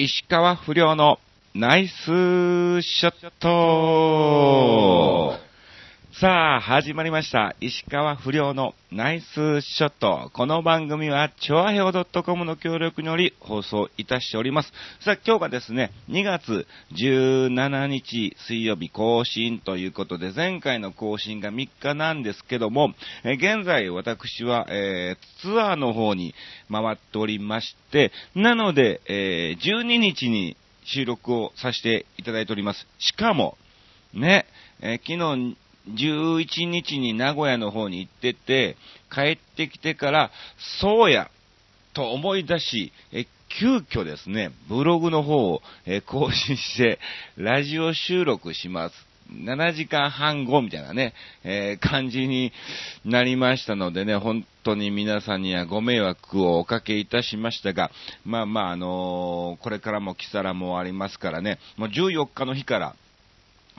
石川不良のナイスショット。さあ、始まりました。石川不良のナイスショット。この番組は、チョアヘオ .com の協力により放送いたしております。さあ、今日がですね、2月17日水曜日更新ということで、前回の更新が3日なんですけども、え現在私は、えーツアーの方に回っておりまして、なので、えー12日に収録をさせていただいております。しかも、ね、えー昨日11日に名古屋の方に行ってて、帰ってきてから、そうや、と思い出し、え急遽ですね、ブログの方を、え更新して、ラジオ収録します。7時間半後みたいなね、えー感じになりましたのでね、本当に皆さんにはご迷惑をおかけいたしましたが、まあまあ、あのーこれからもキサラもありますからね、もう14日の日から、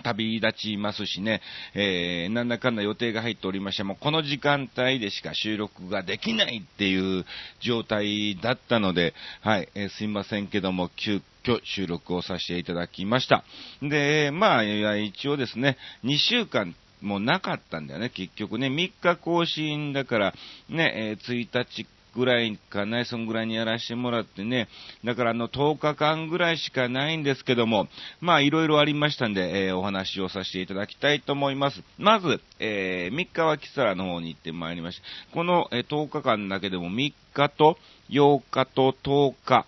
旅立ちますしね、えー、なんだかんだ予定が入っておりましても、この時間帯でしか収録ができないっていう状態だったので、はい、えーすいませんけども、急遽収録をさせていただきました。で、まあ、いや一応ですね、2週間、もうなかったんだよね、結局ね。3日更新だから、ね、えー1日ぐらいかね、そんぐらいにやらせてもらってね、だからあの10日間ぐらいしかないんですけども、まあいろいろありましたんで、えーお話をさせていただきたいと思います。まず、えー3日はキサラの方に行ってまいりました。この、えー10日間だけでも3日と8日と10日、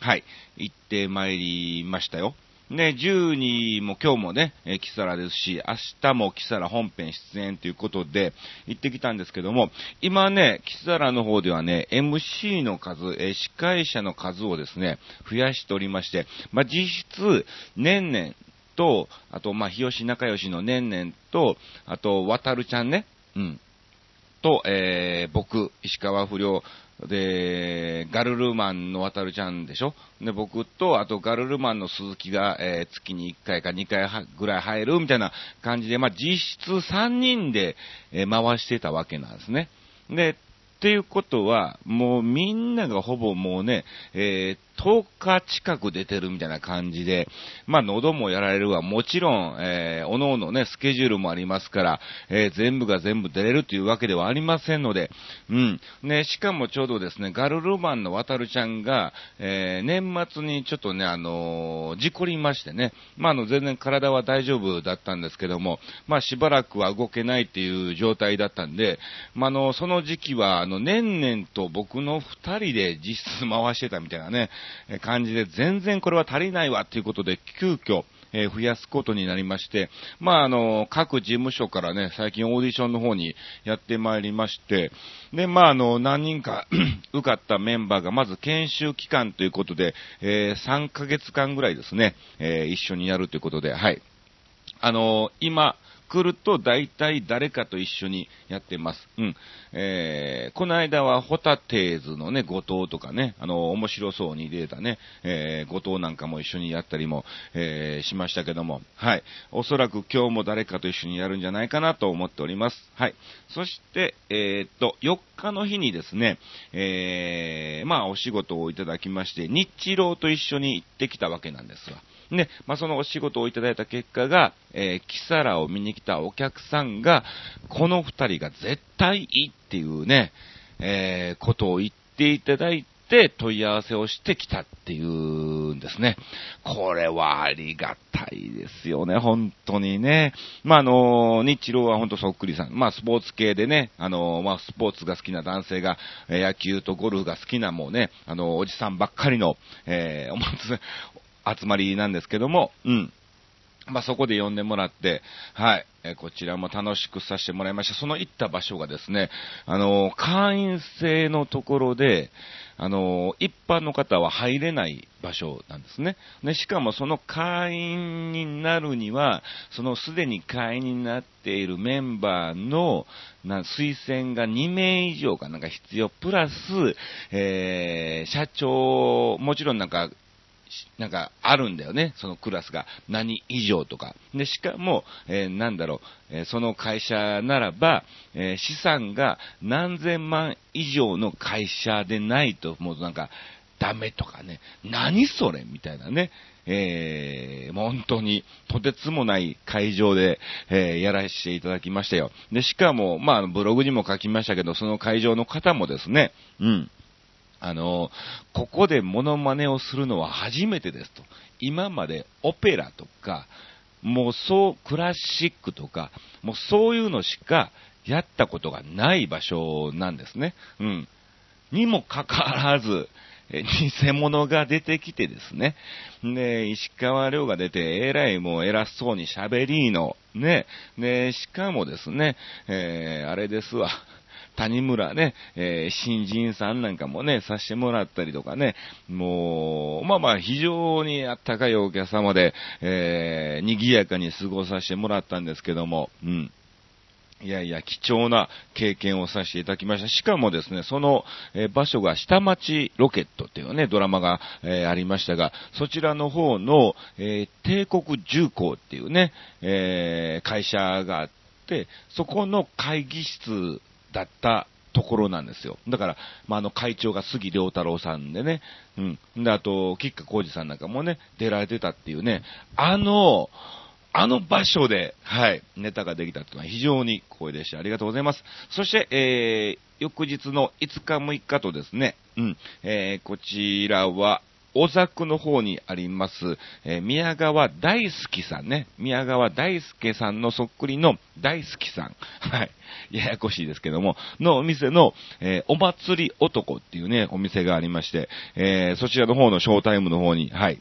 はい、行ってまいりましたよ。ね、12も今日もね、えーキサラですし、明日もキサラ本編出演ということで行ってきたんですけども、今ね、キサラの方ではね、MC の数、えー司会者の数をですね、増やしておりまして、まあ、実質、年々と、あと、まあ、日吉仲良しの年々と、あと、渡るちゃんね、うん、と、えー僕、石川不良、で、ガルルマンの渡るちゃんでしょ？で、僕と、あとガルルマンの鈴木が、えー月に1回か2回ぐらい入るみたいな感じで、まあ、実質3人で、えー回してたわけなんですね。で、っていうことは、もうみんながほぼもうね、えー10日近く出てるみたいな感じで、まあ、喉もやられるわ。もちろん、えー、おのおのね、スケジュールもありますから、えー全部が全部出れるというわけではありませんので、うん。ね、しかもちょうどですね、ガルルマンの渡るちゃんが、えー年末にちょっとね、あのー事故りましてね、まあ、あの、全然体は大丈夫だったんですけども、まあ、しばらくは動けないっていう状態だったんで、まあ、あの、その時期は、あの、年々と僕の二人で実質回してたみたいなね、え感じで、全然これは足りないわっていうことで、急遽、え増やすことになりまして、まあ、あの、各事務所からね、最近オーディションの方にやってまいりまして、で、まあ、あの、何人か 受かったメンバーが、まず研修期間ということで、えー3ヶ月間ぐらいですね、えー一緒にやるということで、はい。あの今、来ると大体誰かと一緒にやってます。うん。えー、この間はホタテーズのね、後藤とかね、あの、面白そうに出たね、えー、後藤なんかも一緒にやったりも、えー、しましたけども、はい。おそらく今日も誰かと一緒にやるんじゃないかなと思っております。はい。そして、えーっと、4日の日にですね、えー、まあ、お仕事をいただきまして、日郎と一緒に行ってきたわけなんですわ。ね、まあ、そのお仕事をいただいた結果が、えー、キサラを見に来たお客さんが、この二人が絶対いいっていうね、えー、ことを言っていただいて、問い合わせをしてきたっていうんですね。これはありがたいですよね、本当にね。まあ、あの、日郎は本当そっくりさん。まあ、スポーツ系でね、あの、まあ、スポーツが好きな男性が、野球とゴルフが好きなもうね、あの、おじさんばっかりの、えー、お祭集まりなんですけども、うん。まあ、そこで呼んでもらって、はい、えーこちらも楽しくさせてもらいました。その行った場所がですね、あのー会員制のところで、あのー一般の方は入れない場所なんですね。で、しかもその会員になるには、そのすでに会員になっているメンバーの、な推薦が2名以上かなんか必要、プラス、えー社長、もちろんなんか、しなんかあるんだよね、そのクラスが。何以上とか。で、しかも、えーなんだろう、えーその会社ならば、えー資産が何千万以上の会社でないと、もうなんか、ダメとかね、何それみたいなね、えー、本当にとてつもない会場で、えー、やらせていただきましたよ。で、しかも、まあ、ブログにも書きましたけど、その会場の方もですね、うん。あの、ここでモノマネをするのは初めてですと。今までオペラとか、もうそう、クラシックとか、もうそういうのしかやったことがない場所なんですね。うん。にもかかわらず、偽物が出てきてですね。で、石川遼が出て、えらいもう偉そうに喋りの、ね。で、しかもですね、えー、あれですわ。谷村ね、えー、新人さんなんかもね、させてもらったりとかね、もう、まあまあ非常にあったかいお客様で、えー、賑やかに過ごさせてもらったんですけども、うん。いやいや、貴重な経験をさせていただきました。しかもですね、その、え、場所が下町ロケットっていうね、ドラマが、えー、ありましたが、そちらの方の、えー、帝国重工っていうね、え会社があって、そこの会議室だったところなんですよ。だから、まあ、あの会長が杉良太郎さんでね、うん。で、あと、吉川浩二さんなんかもね、出られてたっていうね、あの、あの場所で、はい、ネタができたっていうのは非常に光栄でした。ありがとうございます。そして、えー、翌日の5日6日とですね、うん、えー、こちらは、大作の方にあります、えー、宮川大輔さんね。宮川大輔さんのそっくりの大輔さん。はい。ややこしいですけども、のお店の、えー、お祭り男っていうね、お店がありまして、えー、そちらの方のショータイムの方に、はい、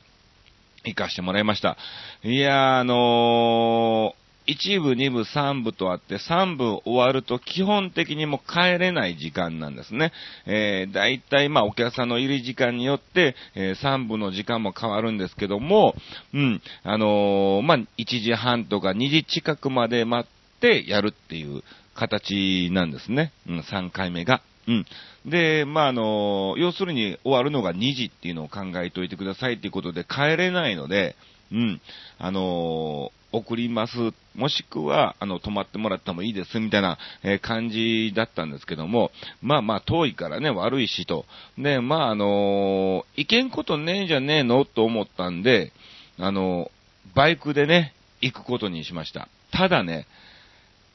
行かしてもらいました。いやー、あのー1部、2部、3部とあって、3部終わると基本的にもう帰れない時間なんですね。えー、大体まあお客さんの入り時間によって、えー、3部の時間も変わるんですけども、うん、あのー、まあ1時半とか2時近くまで待ってやるっていう形なんですね。うん、3回目が。うん。で、まあ、あの、要するに終わるのが2時っていうのを考えておいてくださいっていうことで帰れないので、うん、あの送ります。もしくは、あの、泊まってもらってもいいです、みたいな、え、感じだったんですけども、まあまあ、遠いからね、悪いしと。で、まあ、あのー、行けんことねえじゃねえのと思ったんで、あのー、バイクでね、行くことにしました。ただね、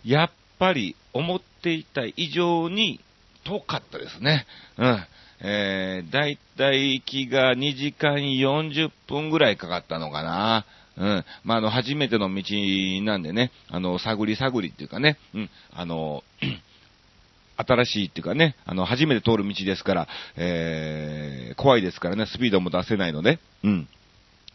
やっぱり思っていた以上に遠かったですね。うん。えー、だいたい行きが2時間40分ぐらいかかったのかな。うん。まあ、あの、初めての道なんでね、あの、探り探りっていうかね、うん、あの、新しいっていうかね、あの、初めて通る道ですから、えー、怖いですからね、スピードも出せないので、うん。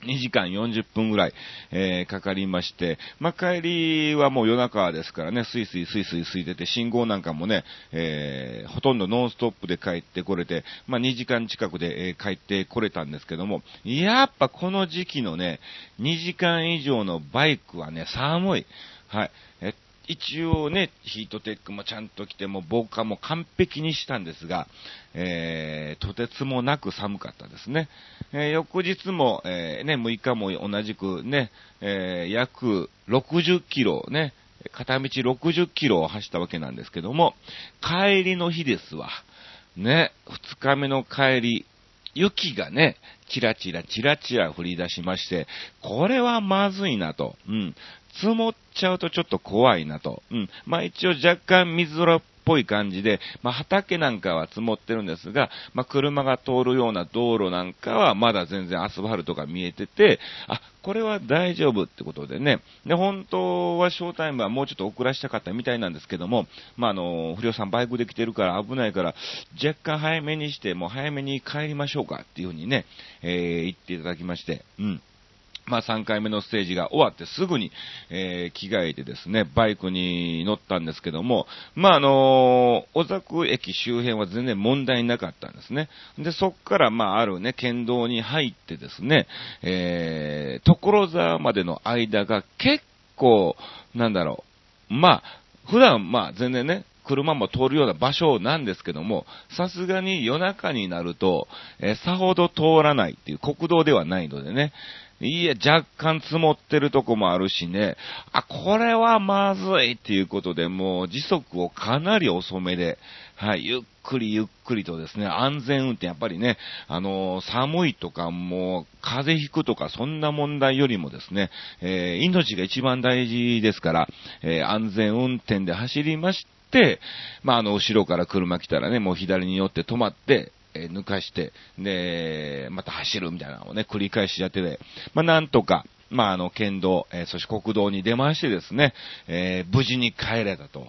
2時間40分ぐらい、えー、かかりまして、まあ、帰りはもう夜中ですからね、スイスイスイスイ空いてて、信号なんかもね、えー、ほとんどノンストップで帰ってこれて、まあ、2時間近くで、えー、帰ってこれたんですけども、やっぱこの時期のね、2時間以上のバイクはね、寒い。はい。え一応ね、ヒートテックもちゃんと着て、も防寒も完璧にしたんですが、えー、とてつもなく寒かったですね。えー、翌日も、えー、ね、6日も同じくね、え約60キロね、片道60キロを走ったわけなんですけども、帰りの日ですわ。ね、2日目の帰り、雪がね、チラチラチラチラ降り出しまして、これはまずいなと。うん。積もっちゃうとちょっと怖いなと。うん。まあ一応若干水空っぽい感じで、まあ畑なんかは積もってるんですが、まあ車が通るような道路なんかはまだ全然アスファルトが見えてて、あ、これは大丈夫ってことでね。で、本当はショータイムはもうちょっと遅らしたかったみたいなんですけども、まああの、不良さんバイクで来てるから危ないから、若干早めにして、もう早めに帰りましょうかっていうふうにね、えー、言っていただきまして、うん。まあ、3回目のステージが終わってすぐに、えー、着替えてですね、バイクに乗ったんですけども、まあ、あのー、小作駅周辺は全然問題なかったんですね。で、そっから、まあ、あるね、県道に入ってですね、えー、所沢までの間が結構、なんだろう、まあ、普段、まあ、全然ね、車も通るような場所なんですけども、さすがに夜中になると、えー、さほど通らないっていう国道ではないのでね、いや、若干積もってるとこもあるしね、あ、これはまずいっていうことで、もう時速をかなり遅めで、はい、ゆっくりゆっくりとですね、安全運転、やっぱりね、あのー、寒いとか、もう、風邪ひくとか、そんな問題よりもですね、えー、命が一番大事ですから、えー、安全運転で走りまして、まあ、あの、後ろから車来たらね、もう左に寄って止まって、え抜かして、で、また走るみたいなのをね、繰り返しやってて、まあ、なんとか、まあ、あの、県道、えー、そして国道に出ましてですね、えー、無事に帰れたと。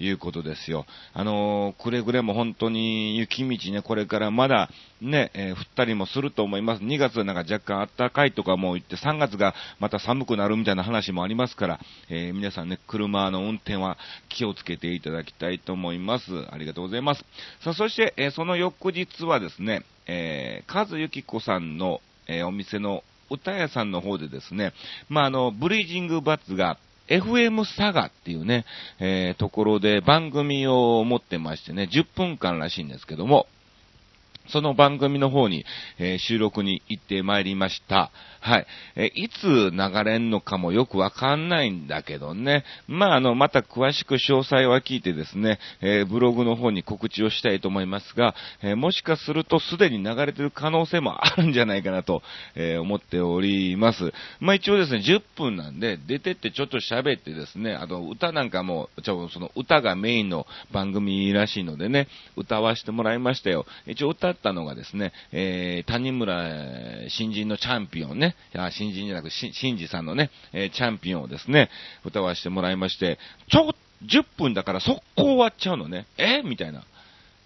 いうことですよ。あのー、くれぐれも本当に雪道ね、これからまだね、えー、降ったりもすると思います。2月はなんか若干暖かいとかも言って、3月がまた寒くなるみたいな話もありますから、えー、皆さんね、車の運転は気をつけていただきたいと思います。ありがとうございます。さあ、そして、えその翌日はですね、えー、和幸子さんの、えお店の歌屋さんの方でですね、まあ、あの、ブリージングバッツが FM サガっていうね、えー、ところで番組を持ってましてね、10分間らしいんですけども、その番組の方に、えー、収録に行ってまいりました。はい。えー、いつ流れんのかもよくわかんないんだけどね。まあ、あの、また詳しく詳細は聞いてですね、えー、ブログの方に告知をしたいと思いますが、えもしかするとすでに流れてる可能性もあるんじゃないかなと、え思っております。まあ、一応ですね、10分なんで、出てってちょっと喋ってですね、あと歌なんかも、ちょ、その歌がメインの番組らしいのでね、歌わせてもらいましたよ。一応歌ったのがですね、えー、谷村新人のチャンピオンね、いや新人じゃなく、新次さんのね、えー、チャンピオンをですね、歌わせてもらいまして、ちょ、10分だから速攻終わっちゃうのね。え？みたいな。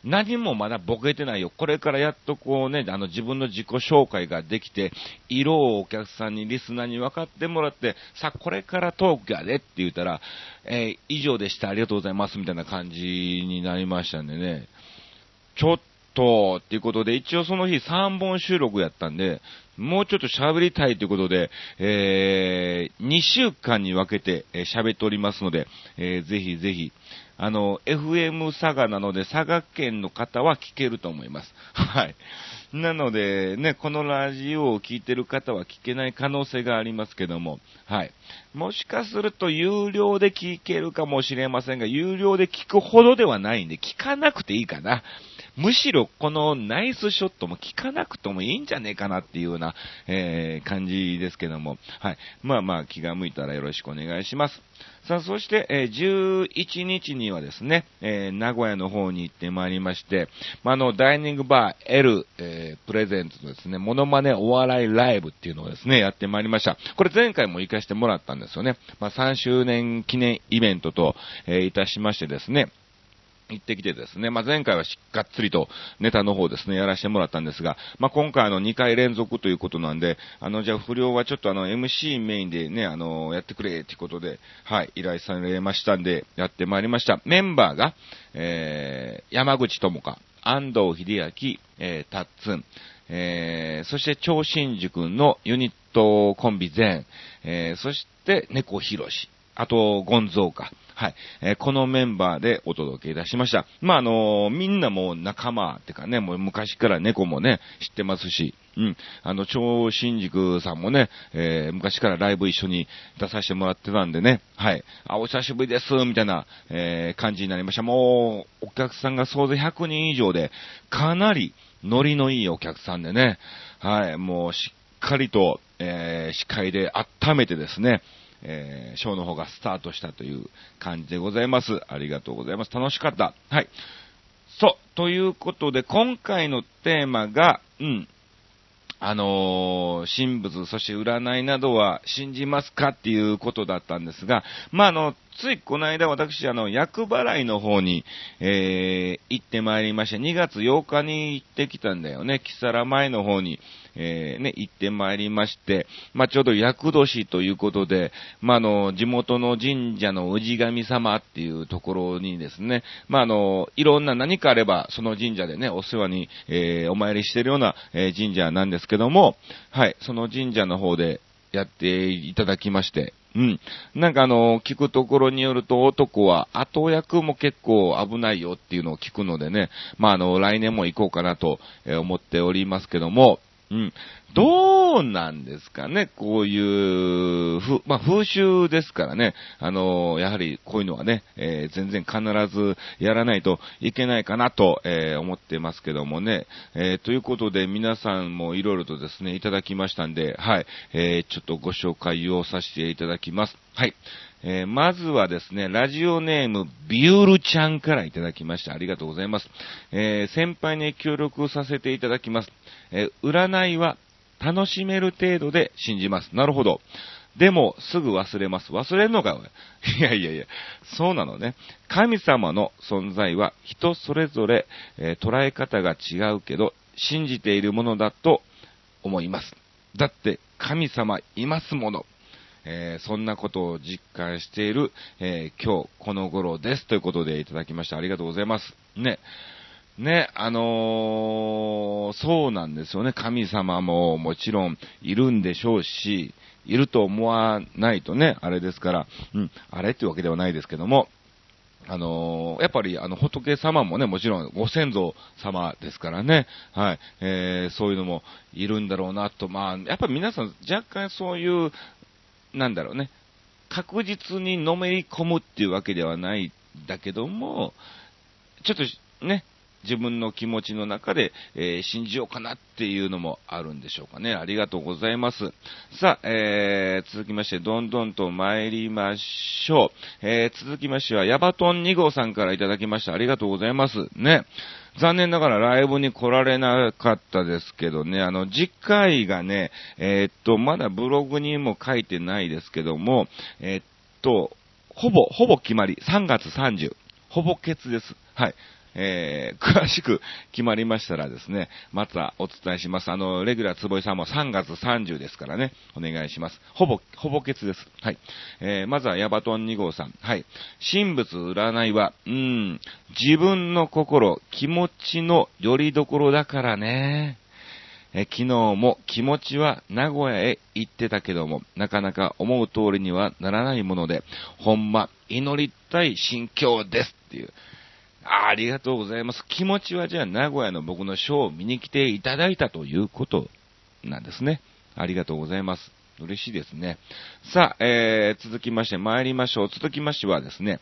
何もまだボケてないよ。これからやっとこうね、あの自分の自己紹介ができて、色をお客さんに、リスナーに分かってもらって、さあこれからトークやでって言ったら、えー、以上でした、ありがとうございます、みたいな感じになりましたんでね。ちょっと、っていうことで、一応その日3本収録やったんで、もうちょっと喋りたいということで、えー、2週間に分けて喋、っておりますので、えー、ぜひぜひ、あの、FM 佐賀なので、佐賀県の方は聞けると思います。はい。なので、ね、このラジオを聴いてる方は聞けない可能性がありますけども、はい。もしかすると有料で聞けるかもしれませんが、有料で聞くほどではないんで、聞かなくていいかな。むしろこのナイスショットも聞かなくてもいいんじゃねえかなっていうような、えー、感じですけども、はい。まあまあ気が向いたらよろしくお願いします。さあ、そして、えー、11日にはですね、えー、名古屋の方に行ってまいりまして、まあ、の、ダイニングバー L、えー、プレゼントですね、モノマネお笑いライブっていうのをですね、やってまいりました。これ前回も行かしてもらったんですよね。まあ、3周年記念イベントと、え、いたしましてですね、行ってきてですね、まあ、前回はしっかっつりとネタの方ですね、やらせてもらったんですが、まあ、今回あの2回連続ということなんで、あの、じゃあ不良はちょっとあの MC メインでね、あの、やってくれっていうことで、はい、依頼されましたんで、やってまいりました。メンバーが、えー、山口智香、安藤秀明、えー、タッツン、えー、そして超新塾のユニットコンビ全、えー、そして猫ひろし、あと、ゴンゾーか。はい。えー、このメンバーでお届けいたしました。まあ、あのー、みんなもう仲間ってかね、もう昔から猫もね、知ってますし、うん。あの、超新宿さんもね、えー、昔からライブ一緒に出させてもらってたんでね、はい。あ、お久しぶりです、みたいな、えー、感じになりました。もう、お客さんが総勢100人以上で、かなりノリのいいお客さんでね、はい。もう、しっかりと、えー、司会で温めてですね、えー、ショーの方がスタートしたという感じでございます。ありがとうございます。楽しかった。はい。そう。ということで、今回のテーマが、うん。あのー、神仏、そして占いなどは信じますかっていうことだったんですが、まあ、あの、ついこの間私、あの、厄払いの方に、えー、行ってまいりまして、2月8日に行ってきたんだよね。木更前の方に、えー、ね、行ってまいりまして、まあ、ちょうど厄年ということで、まあ、の、地元の神社の氏神様っていうところにですね、まあ、あの、いろんな何かあれば、その神社でね、お世話に、えー、お参りしてるような、えー、神社なんですけども、はい、その神社の方でやっていただきまして、うん。なんかあの、聞くところによると男は後役も結構危ないよっていうのを聞くのでね、まああの、来年も行こうかなと思っておりますけども、うん。どうなんですかね、こういう、ふ、まあ、風習ですからね、あの、やはりこういうのはね、えー、全然必ずやらないといけないかなと、えー、思ってますけどもね、え、ということで皆さんもいろいろとですね、いただきましたんで、はい、えちょっとご紹介をさせていただきます。はい。えー、まずはですね、ラジオネーム、ビュールちゃんからいただきました。ありがとうございます。えー、先輩に協力させていただきます。えー、占いは楽しめる程度で信じます。なるほど。でも、すぐ忘れます。忘れんのか。いやいやいや、そうなのね。神様の存在は人それぞれ、え捉え方が違うけど、信じているものだと思います。だって、神様いますもの。えー、そんなことを実感している、えー、今日この頃です。ということでいただきました。ありがとうございます。ね。ね、あのー、そうなんですよね。神様ももちろんいるんでしょうし、いると思わないとね、あれですから、うん、あれっていうわけではないですけども、あのー、やっぱり、あの、仏様もね、もちろんご先祖様ですからね、はい、えー、そういうのもいるんだろうなと、まあ、やっぱり皆さん若干そういう、なんだろうね、確実にのめり込むっていうわけではないんだけども、ちょっとね、自分の気持ちの中で、えー、信じようかなっていうのもあるんでしょうかね。ありがとうございます。さあ、えー、続きまして、どんどんと参りましょう。えー、続きましては、ヤバトン2号さんからいただきました。ありがとうございます。ね。残念ながらライブに来られなかったですけどね、あの、次回がね、えー、っと、まだブログにも書いてないですけども、えー、っと、ほぼ、ほぼ決まり、3月30、ほぼ決です。はい。えー、詳しく決まりましたらですね、またお伝えします。あの、レギュラー坪井さんも3月30ですからね、お願いします。ほぼ、ほぼ決です。はい。えー、まずはヤバトン2号さん。はい。神仏占いは、うん、自分の心、気持ちの拠り所だからね。え昨日も気持ちは名古屋へ行ってたけども、なかなか思う通りにはならないもので、ほんま祈りたい心境ですっていう。ありがとうございます。気持ちはじゃあ名古屋の僕のショーを見に来ていただいたということなんですね。ありがとうございます。嬉しいですね。さあ、えー、続きまして参りましょう。続きましてはですね、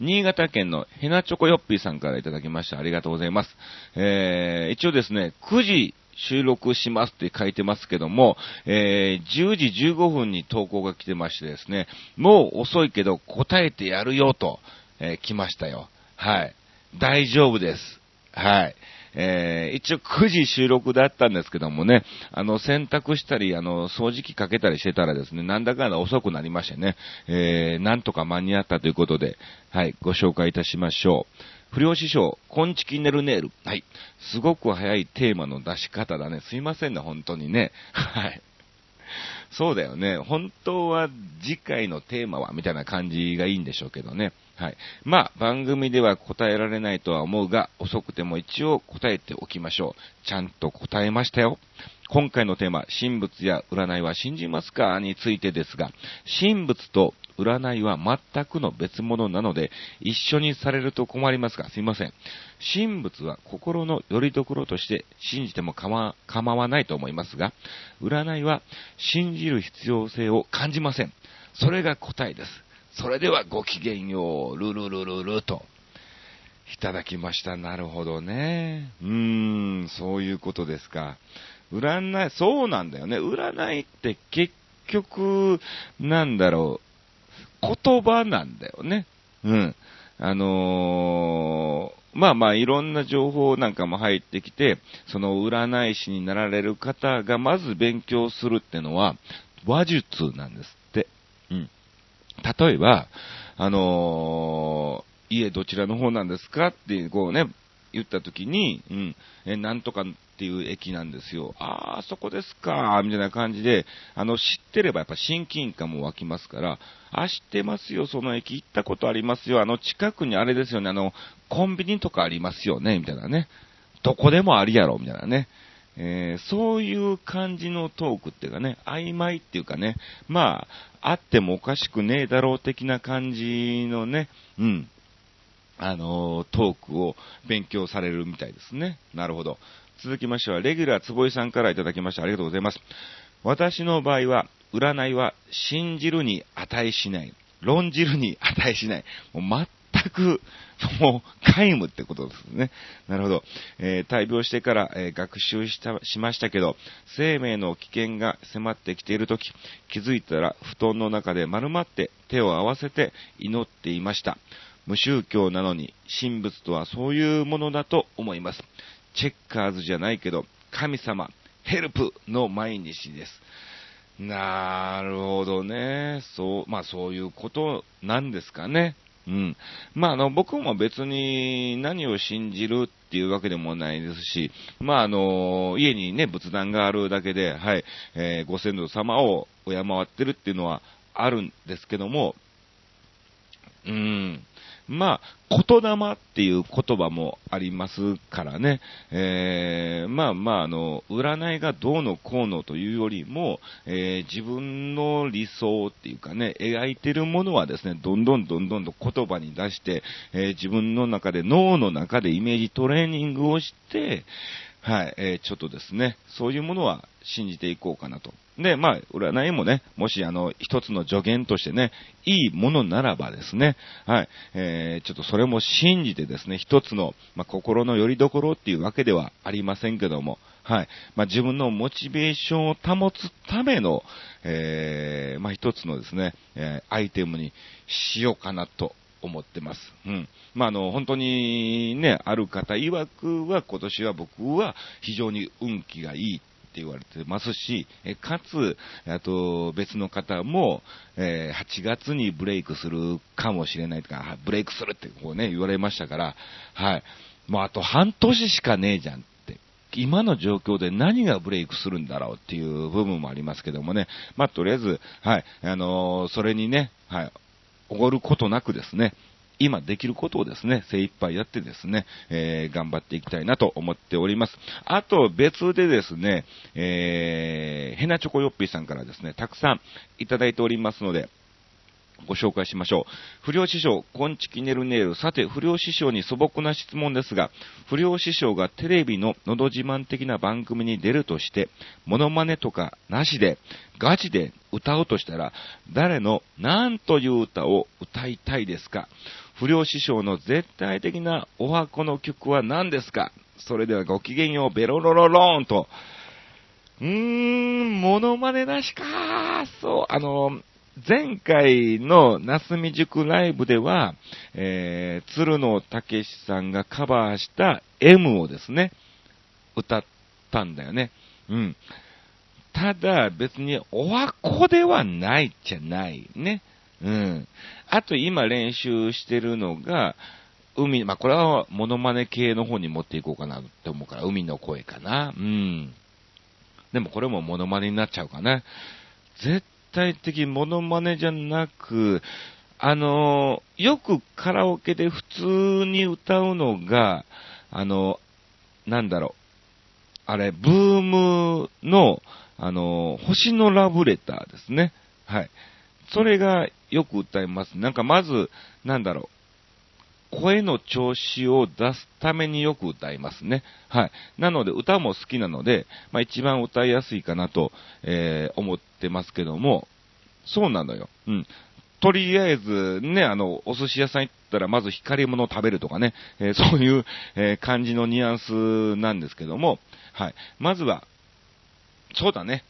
新潟県のヘナチョコヨッピーさんからいただきました。ありがとうございます。えー、一応ですね、9時収録しますって書いてますけども、えー、10時15分に投稿が来てましてですね、もう遅いけど答えてやるよと、えー、来ましたよ。はい。大丈夫です。はい。えー、一応9時収録だったんですけどもね、あの、洗濯したり、あの、掃除機かけたりしてたらですね、なんだかんだ遅くなりましてね、えー、なんとか間に合ったということで、はい、ご紹介いたしましょう。不良師匠、コンチキネルネール。はい。すごく早いテーマの出し方だね。すいませんね、本当にね。はい。そうだよね。本当は次回のテーマはみたいな感じがいいんでしょうけどね。はい。まあ、番組では答えられないとは思うが、遅くても一応答えておきましょう。ちゃんと答えましたよ。今回のテーマ、神仏や占いは信じますか？についてですが、神仏と占いは全くの別物なので、一緒にされると困りますが、すいません。神仏は心の拠り所として信じても構わないと思いますが、占いは信じる必要性を感じません。それが答えです。それではごきげんよう、ルルルルルと。いただきました。なるほどね。うーん、そういうことですか。占い、そうなんだよね。占いって結局、なんだろう、言葉なんだよね。うん。あのー、まあまあいろんな情報なんかも入ってきて、その占い師になられる方がまず勉強するってのは、話術なんですって。うん。例えば、あのー、家どちらの方なんですかって、こうね、言った時に、うん、え、なんとかっていう駅なんですよ。ああ、そこですか、みたいな感じで、あの、知ってればやっぱ親近感も湧きますから、あ、知ってますよ、その駅行ったことありますよ、あの、近くにあれですよね、あの、コンビニとかありますよね、みたいなね。どこでもありやろ、みたいなね。えー、そういう感じのトークっていうかね、曖昧っていうかね、まあ、あってもおかしくねえだろう的な感じのね、うん、あの、トークを勉強されるみたいですね。なるほど。続きましては、レギュラー坪井さんからいただきました。ありがとうございます。私の場合は、占いは信じるに値しない。論じるに値しない。もう全く、もう、皆無ってことですね。なるほど。えー、大病してから、えー、学習した、しましたけど、生命の危険が迫ってきているとき、気づいたら布団の中で丸まって手を合わせて祈っていました。無宗教なのに、神仏とはそういうものだと思います。チェッカーズじゃないけど、神様、ヘルプの毎日です。なるほどね。そう、まあそういうことなんですかね。うん。まあ、あの、僕も別に何を信じるっていうわけでもないですし、まあ、あの、家にね、仏壇があるだけで、はい、えー、ご先祖様を敬ってるっていうのはあるんですけども、うん。まあ、言霊っていう言葉もありますからね、えー、まあまあ、あの、占いがどうのこうのというよりも、えー、自分の理想っていうかね、描いてるものはですね、どんどんどんどんと言葉に出して、えー、自分の中で、脳の中でイメージトレーニングをして、はい、えー、ちょっとですね、そういうものは信じていこうかなと。で、まあ、占いもね、もしあの、一つの助言としてね、いいものならばですね、はい、えー、ちょっとそれも信じてですね、一つの、まあ、心の拠り所っていうわけではありませんけども、はい、まあ、自分のモチベーションを保つための、えー、まあ、一つのですね、えー、アイテムにしようかなと思ってます。うん。まあ、あの、本当にね、ある方曰くは今年は僕は非常に運気がいいって言われてますし、えかつ、あと別の方も、えー、8月にブレイクするかもしれないとか、ブレイクするってこうね、言われましたから、はい。もうあと半年しかねえじゃんって。今の状況で何がブレイクするんだろうっていう部分もありますけどもね。まあ、とりあえず、はい。あのー、それにね、はい。おごることなくですね、今できることをですね、精一杯やってですね、えー、頑張っていきたいなと思っております。あと別でですね、えー、ヘナチョコヨッピーさんからですね、たくさんいただいておりますので、ご紹介しましょう。不良師匠、コンチキネルネール。さて、不良師匠に素朴な質問ですが、不良師匠がテレビののど自慢的な番組に出るとして、モノマネとかなしで、ガチで歌おうとしたら、誰の何という歌を歌いたいですか？不良師匠の絶対的なお箱の曲は何ですか？それではごきげんよう、ベロロロローンと。うーん、モノマネなしかそう、あの、前回のなすみ塾ライブでは、えー、鶴野武さんがカバーした M をですね、歌ったんだよね。うん。ただ、別におわこではないじゃないね。うん。あと今練習してるのが、海、まあ、これはモノマネ系の方に持っていこうかなって思うから、海の声かな。うん。でもこれもモノマネになっちゃうかな。絶体的モノマネじゃなく、あの、よくカラオケで普通に歌うのが、あの、なんだろう、あれ、ブームの、あの、星のラブレターですね。はい。それがよく歌います。なんかまず、なんだろう、声の調子を出すためによく歌いますね。はい。なので、歌も好きなので、まあ一番歌いやすいかなと、えー、思ってますけども、そうなのよ。うん。とりあえず、ね、あの、お寿司屋さん行ったら、まず光り物を食べるとかね、えー、そういう、えー、感じのニュアンスなんですけども、はい。まずは、そうだね。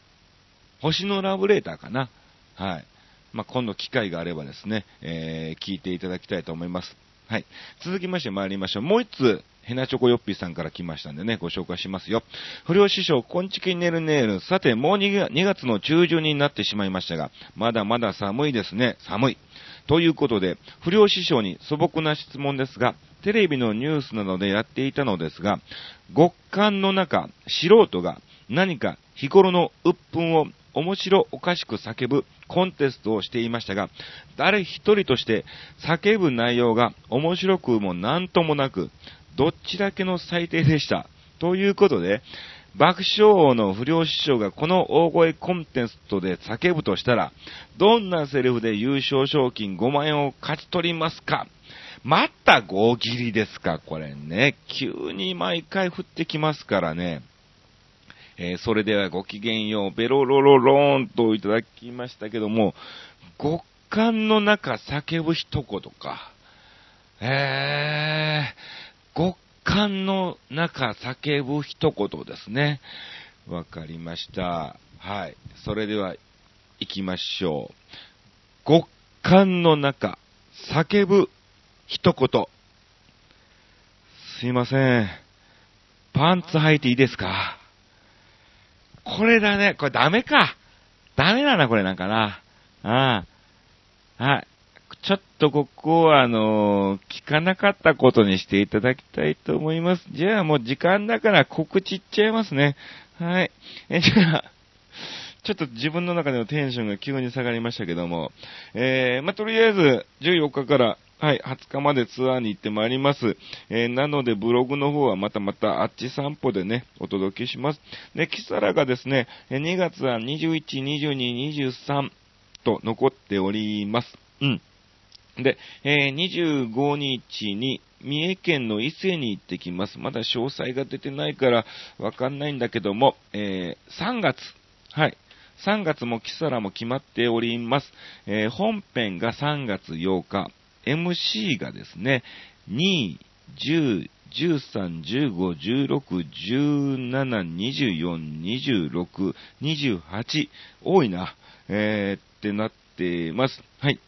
星のラブレーターかな。はい。まあ、今度機会があればですね、えー、聞いていただきたいと思います。はい。続きまして参りましょう。もう一つ、ヘナチョコヨッピーさんから来ましたんでね、ご紹介しますよ。不良師匠、こんちきねるねる。さて、もう 2, 2月の中旬になってしまいましたが、まだまだ寒いですね。寒い。ということで、不良師匠に素朴な質問ですが、テレビのニュースなどでやっていたのですが、極寒の中、素人が何か日頃の鬱憤を面白おかしく叫ぶコンテストをしていましたが、誰一人として叫ぶ内容が面白くもなんともなく、どっちだけの最低でした。ということで、爆笑王の不良師匠がこの大声コンテストで叫ぶとしたら、どんなセリフで優勝賞金5万円を勝ち取りますかまた大喜利ですか、これね。急に毎回降ってきますからね。えー、それではごきげんよう、ベロロロローンといただきましたけども、極寒の中叫ぶ一言か。えー、極寒の中叫ぶ一言ですね。わかりました。はい。それでは、行きましょう。極寒の中叫ぶ一言。すいません。パンツ履いていいですか？これだね。これダメか。ダメだな、これなんかな。ああ。はい。ちょっとここは、あのー、聞かなかったことにしていただきたいと思います。じゃあもう時間だから告知っちゃいますね。はい。え、じゃあ、ちょっと自分の中でのテンションが急に下がりましたけども、えー、まあ、とりあえず、14日から、はい、20日までツアーに行ってまいります。えー、なので、ブログの方はまたまたあっち散歩でね、お届けします。で、キサラがですね、2月は21、22、23と残っております。うん。で、えー、25日に三重県の伊勢に行ってきます。まだ詳細が出てないからわかんないんだけども、えー、3月、はい。3月もキサラも決まっております。えー、本編が3月8日、MC がですね、2、10、13、15、16、17、24、26、28、多いな、えー、ってなってます。はい。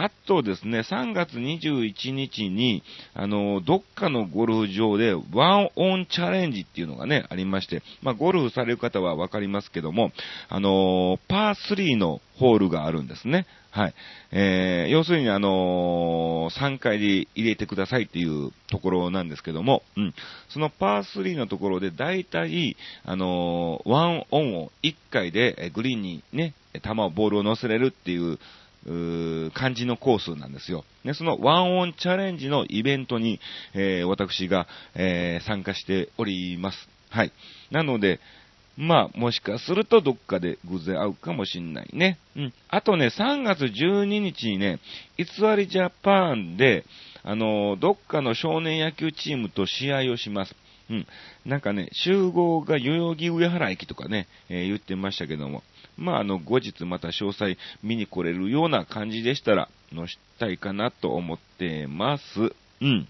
あとですね、3月21日に、あの、どっかのゴルフ場でワンオンチャレンジっていうのがね、ありまして、まあ、ゴルフされる方はわかりますけども、あの、パー3のホールがあるんですね。はい。えー、要するにあのー、3回で入れてくださいっていうところなんですけども、うん。そのパー3のところで大体、あのー、ワンオンを1回でグリーンにね、球をボールを乗せれるっていう感じのコースなんですよ。ね、そのワンオンチャレンジのイベントに、えー、私が、えー、参加しております。はい。なので、まあ、もしかするとどっかで偶然会うかもしんないね。うん。あとね、3月12日にね、偽りジャパンで、あのー、どっかの少年野球チームと試合をします。うん。なんかね、集合が代々木上原駅とかね、えー、言ってましたけども、まあ、あの、後日また詳細見に来れるような感じでしたら、載したいかなと思ってます。うん。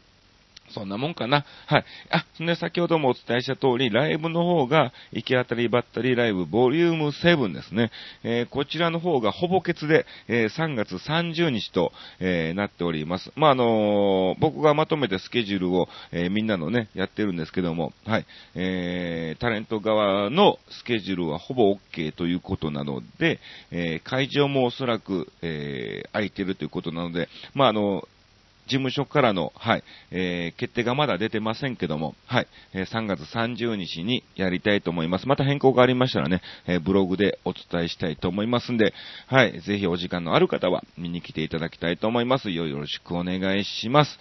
そんなもんかな。はい。あ、そんで先ほどもお伝えした通り、ライブの方が、行き当たりばったりライブボリューム7ですね。えー、こちらの方がほぼ欠で、えー、3月30日と、えー、なっております。まあ、あの僕がまとめてスケジュールを、えみんなのね、やってるんですけども、はい。えタレント側のスケジュールはほぼ OK ということなので、え会場もおそらく、え空いてるということなので、まあ、あの事務所からの、はい、えー、決定がまだ出てませんけども、はい、えー、3月30日にやりたいと思います。また変更がありましたらね、えー、ブログでお伝えしたいと思いますんで、はい、ぜひお時間のある方は見に来ていただきたいと思います。よろしくお願いします。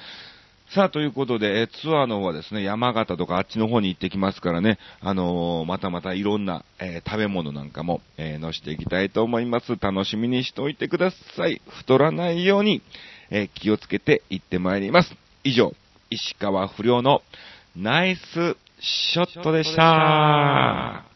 さあ、ということで、えツアーの方はですね、山形とかあっちの方に行ってきますからね、あのー、またまたいろんな、えー、食べ物なんかも、えー、載せていきたいと思います。楽しみにしておいてください。太らないように、えー、気をつけていってまいります。以上、石川不良のナイスショットでした。